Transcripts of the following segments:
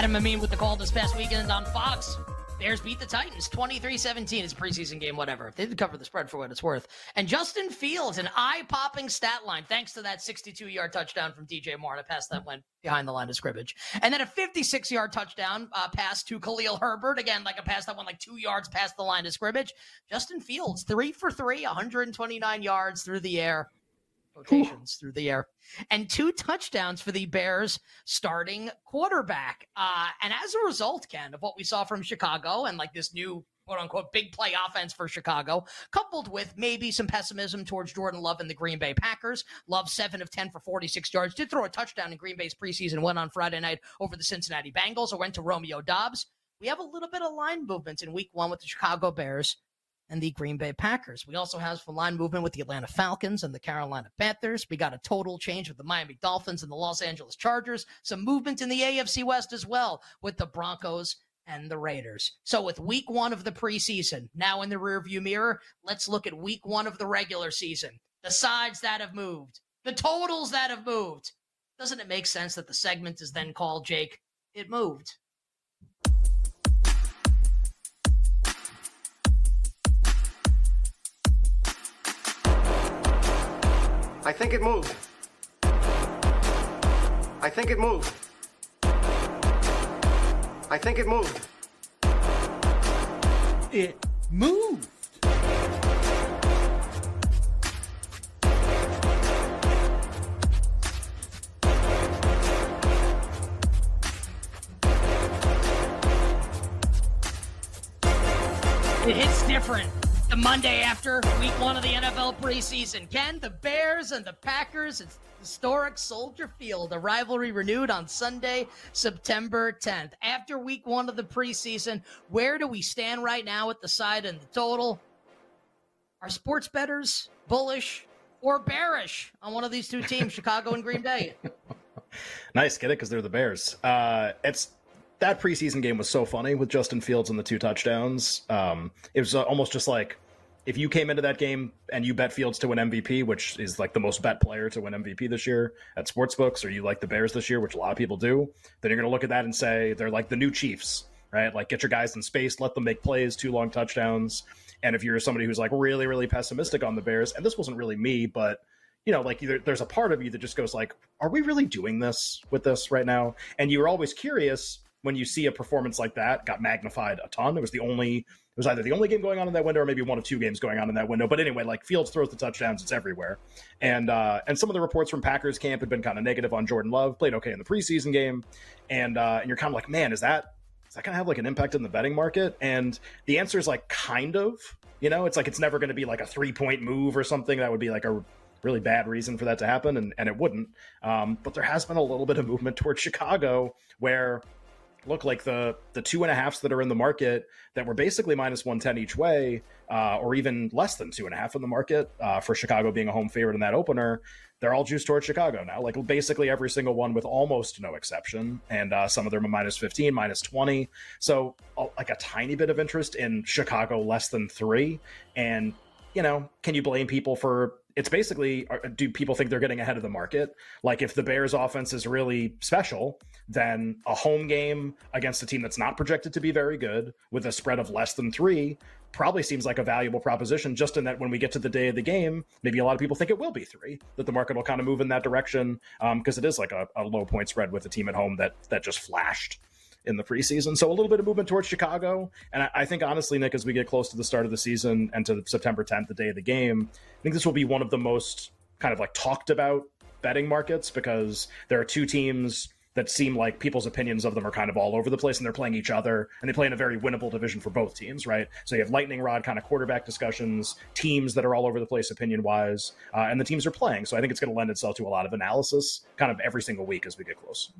Adam Amin with the call this past weekend on Fox. Bears beat the Titans 23 17. It's a preseason game, whatever. They did cover the spread for what it's worth. And Justin Fields, an eye popping stat line, thanks to that 62 yard touchdown from DJ Moore. And a pass that went behind the line of scrimmage. And then a 56 yard touchdown uh, pass to Khalil Herbert. Again, like a pass that went like two yards past the line of scrimmage. Justin Fields, three for three, 129 yards through the air rotations through the air, and two touchdowns for the Bears starting quarterback. Uh, and as a result, Ken, of what we saw from Chicago and like this new quote unquote big play offense for Chicago, coupled with maybe some pessimism towards Jordan Love and the Green Bay Packers. Love seven of 10 for 46 yards, did throw a touchdown in Green Bay's preseason win on Friday night over the Cincinnati Bengals or went to Romeo Doubs. We have a little bit of line movement in week one with the Chicago Bears and the Green Bay Packers. We also have some line movement with the Atlanta Falcons and the Carolina Panthers. We got a total change with the Miami Dolphins and the Los Angeles Chargers. Some movement in the AFC West as well with the Broncos and the Raiders. So with week one of the preseason now in the rearview mirror, let's look at week one of the regular season. The sides that have moved, the totals that have moved. Doesn't it make sense that the segment is then called Jake? It moved. I think it moved. I think it moved. I think it moved. It moved. It hits different the Monday after week one of the NFL preseason. Ken, the Bears and the Packers, it's historic Soldier Field, a rivalry renewed on Sunday, September 10th. After week one of the preseason, where do we stand right now at the side and the total? Are sports betters bullish or bearish on one of these two teams, Chicago and Green Bay? nice, get it? Because they're the Bears. Uh, it's that preseason game was so funny with Justin Fields and the two touchdowns. Um, it was uh, almost just like if you came into that game and you bet Fields to win MVP, which is like the most bet player to win MVP this year at sportsbooks, or you like the Bears this year, which a lot of people do, then you're going to look at that and say they're like the new Chiefs, right? Like get your guys in space, let them make plays, two long touchdowns. And if you're somebody who's like really, really pessimistic on the Bears, and this wasn't really me, but you know, like there's a part of you that just goes like, are we really doing this with this right now? And you're always curious when you see a performance like that got magnified a ton. It was the only it was either the only game going on in that window or maybe one of two games going on in that window. But anyway, like Fields throws the touchdowns, it's everywhere. And uh, and some of the reports from Packers camp had been kind of negative on Jordan Love. Played okay in the preseason game, and uh, and you're kind of like, man, is that is that going to have like an impact in the betting market? And the answer is like kind of. You know, it's like it's never going to be like a three point move or something that would be like a really bad reason for that to happen, and, and it wouldn't. Um, but there has been a little bit of movement towards Chicago where look like the the two and a halfs that are in the market that were basically minus 110 each way uh, or even less than two and a half in the market uh, for chicago being a home favorite in that opener they're all juiced towards chicago now. Like basically every single one with almost no exception and uh, some of them are minus 15 minus 20 so like a tiny bit of interest in chicago less than three. And you know can you blame people for it's basically do people think they're getting ahead of the market? Like if the Bears offense is really special, then a home game against a team that's not projected to be very good with a spread of less than 3 probably seems like a valuable proposition just in that when we get to the day of the game, maybe a lot of people think it will be 3, that the market will kind of move in that direction because um, it is like a, a low point spread with a team at home that that just flashed in the preseason. So a little bit of movement towards Chicago. And I, I, think, honestly, Nick, as we get close to the start of the season and to September 10th, the day of the game, I think this will be one of the most kind of like talked about betting markets because there are two teams that seem like people's opinions of them are kind of all over the place and they're playing each other and they play in a very winnable division for both teams, right? So you have lightning rod kind of quarterback discussions, teams that are all over the place opinion wise, uh, and the teams are playing. So I think it's going to lend itself to a lot of analysis kind of every single week as we get close.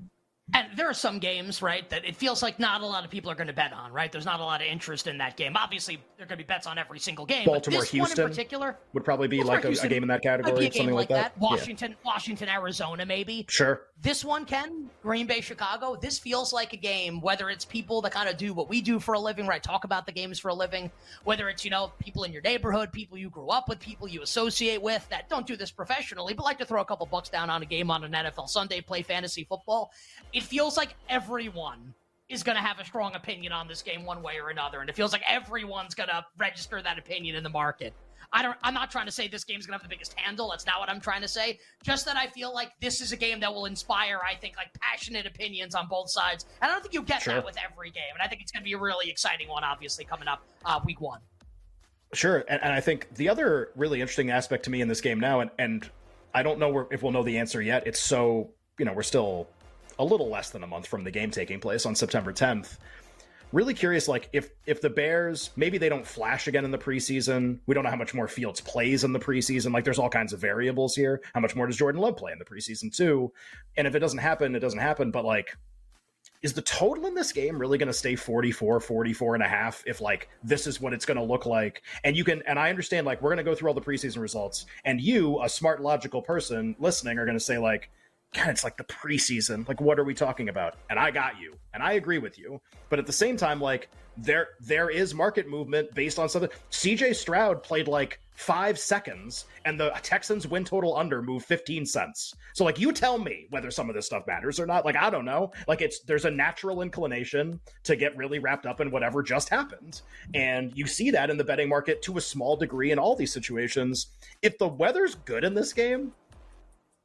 And there are some games, right, that it feels like not a lot of people are going to bet on, right? There's not a lot of interest in that game. Obviously, there are going to be bets on every single game. Baltimore, Houston, in particular, would probably be like a, a, game in that category, or something like that. that. Washington, yeah. Washington, Arizona, maybe. Sure. This one, Ken, Green Bay, Chicago. This feels like a game. Whether it's people that kind of do what we do for a living, right? Talk about the games for a living. Whether it's you know people in your neighborhood, people you grew up with, people you associate with that don't do this professionally, but like to throw a couple bucks down on a game on an NFL Sunday, play fantasy football. It feels like everyone is going to have a strong opinion on this game one way or another, and it feels like everyone's going to register that opinion in the market. I don't. I'm not trying to say this game's gonna have the biggest handle. That's not what I'm trying to say. Just that I feel like this is a game that will inspire. I think like passionate opinions on both sides. And I don't think you get sure. that with every game. And I think it's gonna be a really exciting one. Obviously coming up uh, week one. Sure, and, and I think the other really interesting aspect to me in this game now, and and I don't know if we'll know the answer yet. It's so you know we're still a little less than a month from the game taking place on September 10th really curious like if if the bears maybe they don't flash again in the preseason. We don't know how much more fields plays in the preseason. Like there's all kinds of variables here. How much more does jordan love play in the preseason too? And if it doesn't happen it doesn't happen. But like is the total in this game really going to stay 44 44 and a half if like this is what it's going to look like? And you can and i understand like we're going to go through all the preseason results and you a smart logical person listening are going to say like God, it's like the preseason. Like, what are we talking about? And I got you, and I agree with you. But at the same time, like there there is market movement based on something. C.J. Stroud played like five seconds, and the Texans win total under move fifteen cents. So, like, you tell me whether some of this stuff matters or not. Like, I don't know. Like, it's there's a natural inclination to get really wrapped up in whatever just happened, and you see that in the betting market to a small degree in all these situations. If the weather's good in this game,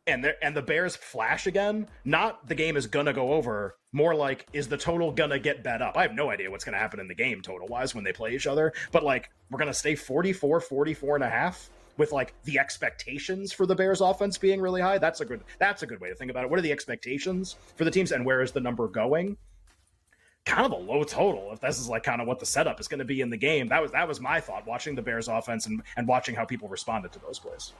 and and the Bears flash again, not the game is gonna go over. More like is the total gonna get bet up? I have no idea what's gonna happen in the game total wise when they play each other, but like we're gonna stay 44, 44 and a half with like the expectations for the Bears offense being really high. That's a good that's a good way to think about it. What are the expectations for the teams and where is the number going? Kind of a low total if this is like kind of what the setup is going to be in the game. That was that was my thought watching the Bears offense and, and watching how people responded to those plays.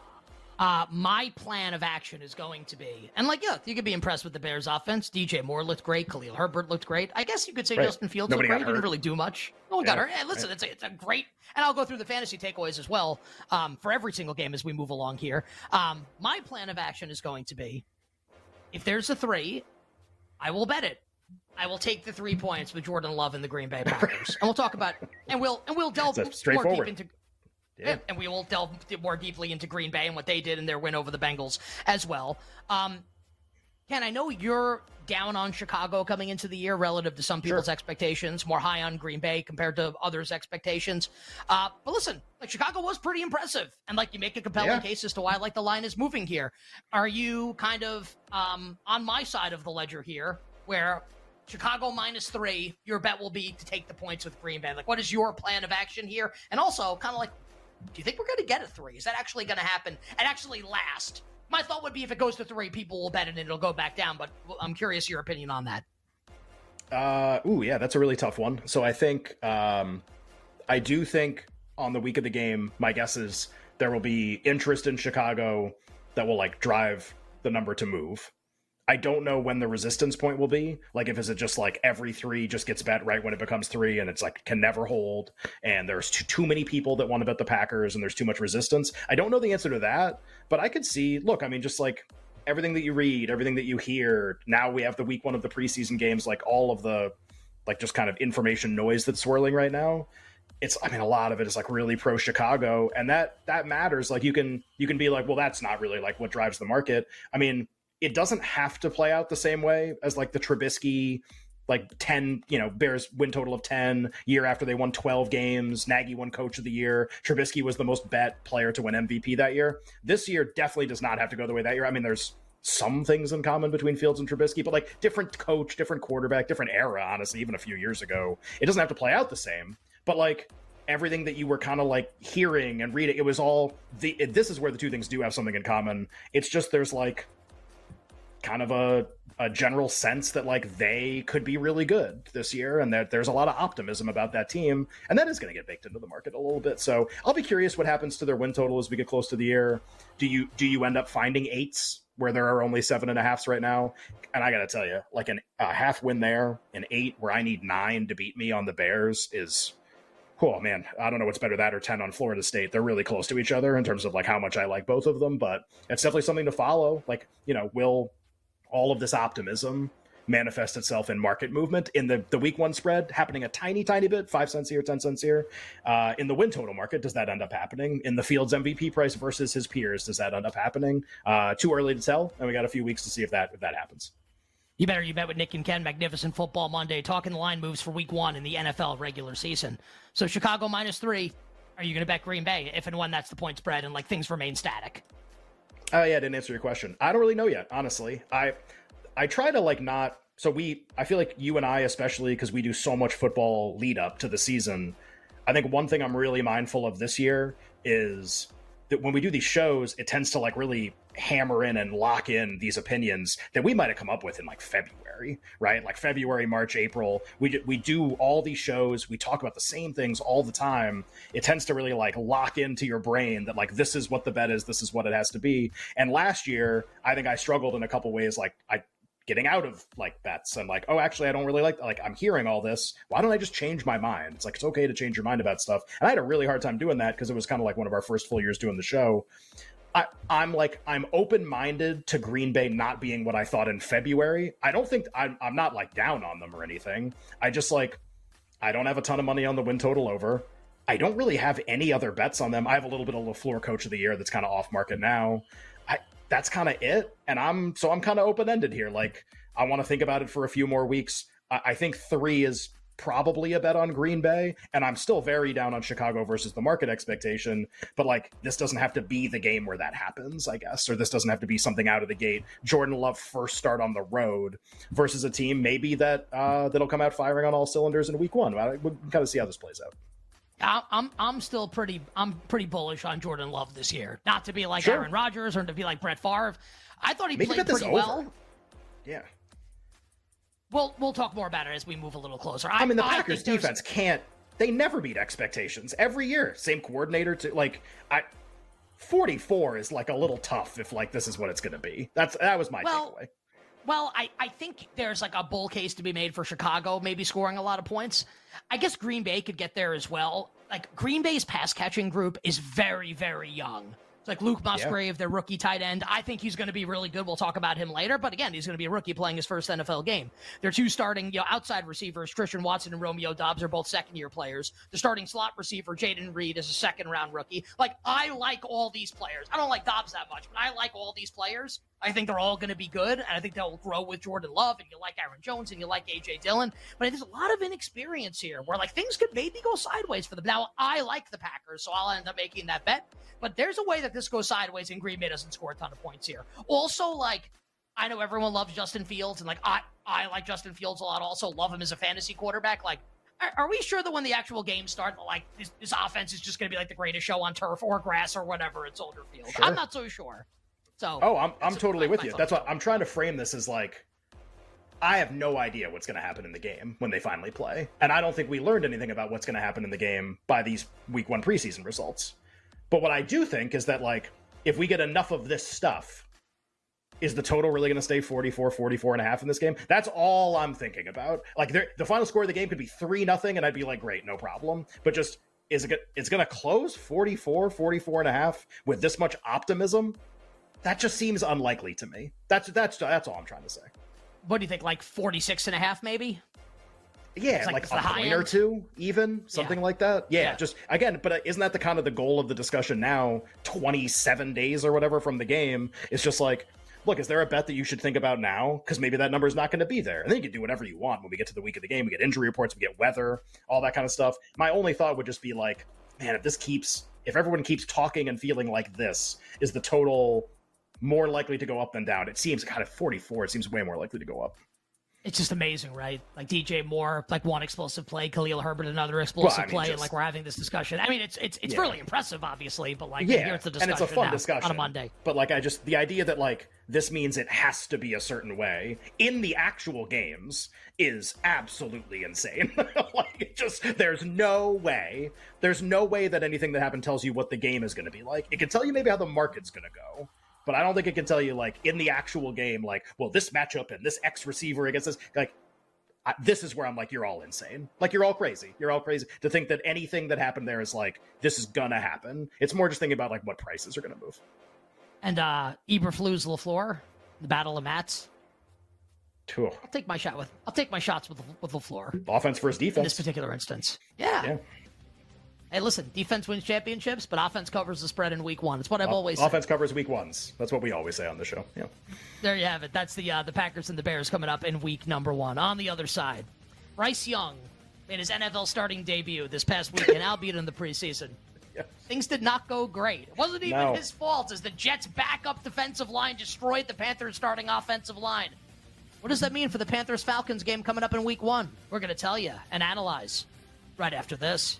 Uh, my plan of action is going to be, and like, yeah, you could be impressed with the Bears' offense. DJ Moore looked great. Khalil Herbert looked great. I guess you could say right. Justin Fields Nobody looked great. He didn't really do much. No one yeah, got hurt. Hey, listen, right. it's, a, it's a great, and I'll go through the fantasy takeaways as well um, for every single game as we move along here. Um, my plan of action is going to be, if there's a three, I will bet it. I will take the three points with Jordan Love and the Green Bay Packers, and we'll talk about, and we'll and we'll delve more deep into yeah. And we will delve more deeply into Green Bay and what they did in their win over the Bengals as well. Um, Ken, I know you're down on Chicago coming into the year relative to some people's sure. expectations, more high on Green Bay compared to others' expectations. Uh, but listen, like Chicago was pretty impressive, and like you make a compelling yeah. case as to why like the line is moving here. Are you kind of um, on my side of the ledger here, where Chicago minus three, your bet will be to take the points with Green Bay? Like, what is your plan of action here? And also, kind of like, do you think we're going to get a three? Is that actually going to happen and actually last? My thought would be if it goes to three, people will bet and it'll go back down. But I'm curious your opinion on that. Uh, ooh, yeah, that's a really tough one. So I think, um, I do think on the week of the game, my guess is there will be interest in Chicago that will like drive the number to move. I don't know when the resistance point will be. Like, if is it just like every three just gets bet right when it becomes three, and it's like can never hold, and there's too, too many people that want to bet the Packers, and there's too much resistance. I don't know the answer to that, but I could see. Look, I mean, just like everything that you read, everything that you hear. Now we have the week one of the preseason games, like all of the like just kind of information noise that's swirling right now it's i mean a lot of it is like really pro chicago and that that matters like you can you can be like well that's not really like what drives the market i mean it doesn't have to play out the same way as like the Trubisky like 10, you know, Bears win total of 10 year after they won 12 games. Nagy won coach of the year. Trubisky was the most bet player to win MVP that year. This year definitely does not have to go the way that year. I mean, there's some things in common between Fields and Trubisky, but like different coach, different quarterback, different era, honestly, even a few years ago. It doesn't have to play out the same, but like everything that you were kind of like hearing and reading, it was all the, it, this is where the two things do have something in common. It's just there's like, kind of a a general sense that like they could be really good this year and that there's a lot of optimism about that team. And that is going to get baked into the market a little bit. So i'll be curious what happens to their win total as we get close to the year. Do you do you end up finding eights where there are only seven and a halfs right now? And i gotta tell you like an, a half win there an eight where i need nine to beat me on the bears is oh man i don't know what's better that or 10 on florida state. They're really close to each other in terms of like how much i like both of them but it's definitely something to follow. Like you know will all of this optimism manifest itself in market movement in the, the week one spread happening a tiny tiny bit five cents here ten cents here uh, in the win total market does that end up happening in the field's mvp price versus his peers does that end up happening uh, too early to tell and we got a few weeks to see if that if that happens You better you bet with Nick and Ken, Magnificent Football Monday, talking the line moves for week one in the NFL regular season. So Chicago minus three. Are you going to bet Green Bay if and when that's the point spread and like things remain static? Oh yeah, I didn't answer your question. I don't really know yet, honestly. I I try to like not. So we, I feel like you and I, especially because we do so much football lead up to the season. I think one thing I'm really mindful of this year is that when we do these shows, it tends to like really hammer in and lock in these opinions that we might have come up with in like February, right? Like February, March, April. We we do all these shows. We talk about the same things all the time. It tends to really like lock into your brain that like this is what the bet is. This is what it has to be. And last year, I think I struggled in a couple ways. Like I getting out of like bets and like oh actually i don't really like like i'm hearing all this why don't i just change my mind it's like it's okay to change your mind about stuff and i had a really hard time doing that because it was kind of like one of our first full years doing the show I, I'm like I'm open minded to Green Bay not being what I thought in February. I don't think I'm I'm not like down on them or anything. I just like I don't have a ton of money on the win total over. I don't really have any other bets on them. I have a little bit of LaFleur coach of the year that's kind of off market now. I that's kind of it. And I'm so I'm kind of open ended here. Like I want to think about it for a few more weeks. I, I think three is probably a bet on Green Bay, and I'm still very down on Chicago versus the market expectation. But like, this doesn't have to be the game where that happens, I guess, or this doesn't have to be something out of the gate. Jordan Love first start on the road versus a team maybe that uh, that'll come out firing on all cylinders in week one. We'll kind of see how this plays out. I'm I'm still pretty I'm pretty bullish on Jordan Love this year. Not to be like Sure. Aaron Rodgers or to be like Brett Favre. I thought he Maybe played pretty well. Yeah, We'll we'll talk more about it as we move a little closer. I mean the think Packers defense can't. They never beat expectations every year. Same coordinator to like I. 44 is like a little tough if like this is what it's going to be. That's that was my Well, takeaway. Well, I, I think there's like a bull case to be made for Chicago, maybe scoring a lot of points. I guess Green Bay could get there as well. Like Green Bay's pass catching group is very, very young. It's like Luke Musgrave, their rookie tight end. I think he's going to be really good. We'll talk about him later. But again, he's going to be a rookie playing his first NFL game. Their two starting you know, outside receivers, Christian Watson and Romeo Doubs, are both second year players. The starting slot receiver, Jayden Reed, is a second round rookie. Like, I like all these players. I don't like Doubs that much, but I like all these players. I think they're all going to be good, and I think they'll grow with Jordan Love, and you like Aaron Jones, and you like AJ Dillon. But there's a lot of inexperience here, where like things could maybe go sideways for them. Now, I like the Packers, so I'll end up making that bet. But there's a way that this goes sideways, and Green Bay doesn't score a ton of points here. Also, like I know everyone loves Justin Fields, and like I I like Justin Fields a lot. Also, love him as a fantasy quarterback. Like. Are, are we sure that when the actual games start, like this, this offense is just going to be like the greatest show on turf or grass or whatever at Soldier Field? Sure. I'm not so sure. So, Oh, I'm I'm totally with you. That's what. I'm trying to frame this as like I have no idea what's going to happen in the game when they finally play. And I don't think we learned anything about what's going to happen in the game by these week 1 preseason results. But what I do think is that like if we get enough of this stuff is the total really going to stay 44 44 and a half in this game that's all i'm thinking about like the final score of the game could be 3 nothing and i'd be like great no problem but just is it it's going to close 44 44 and a half with this much optimism that just seems unlikely to me. That's that's that's all i'm trying to say. What do you think? Like 46 and a half, maybe? yeah It's like like, a point or two even something Yeah. like that. Yeah, Yeah. just again but uh, isn't that the kind of the goal of the discussion now? 27 days or whatever from the game. It's just like look is there a bet that you should think about now? Because maybe that number is not going to be there. And then you can do whatever you want when we get to the week of the game. We get injury reports we get weather all that kind of stuff. My only thought would just be like man if this keeps if everyone keeps talking and feeling like this is the total more likely to go up than down it seems kind of 44 it seems way more likely to go up It's just amazing, right? Like DJ Moore, like one explosive play, Khalil Herbert another explosive Well, I mean, play, and like we're having this discussion. I mean, it's it's it's Yeah. really impressive, obviously, but like yeah, the and discussion it's a fun now discussion on a Monday. But like, I just the idea that like this means it has to be a certain way in the actual games is absolutely insane. like, it just there's no way, there's no way that anything that happened tells you what the game is going to be like. It can tell you maybe how the market's going to go. But I don't think it can tell you like in the actual game, like, well, this matchup and this X receiver against this, like, I, this is where I'm like, you're all insane. Like, you're all crazy. You're all crazy to think that anything that happened there is like, this is gonna happen. It's more just thinking about like what prices are gonna move. And uh Eberflus Lafleur, the battle of Matts. Phew. I'll take my shot with I'll take my shots with with Lafleur Offense versus defense. in this particular instance. Yeah. Yeah. Hey, listen, defense wins championships, but offense covers the spread in week one. It's what I've always said. Offense covers week ones. That's what we always say on the show. Yeah. There you have it. That's the uh, the Packers and the Bears coming up in week number one. On the other side, Bryce Young made his NFL starting debut this past weekend, albeit in the preseason. Yes. Things did not go great. It wasn't even No. his fault as the Jets' backup defensive line destroyed the Panthers' starting offensive line. What does that mean for the Panthers Falcons game coming up in week one? We're going to tell you and analyze right after this.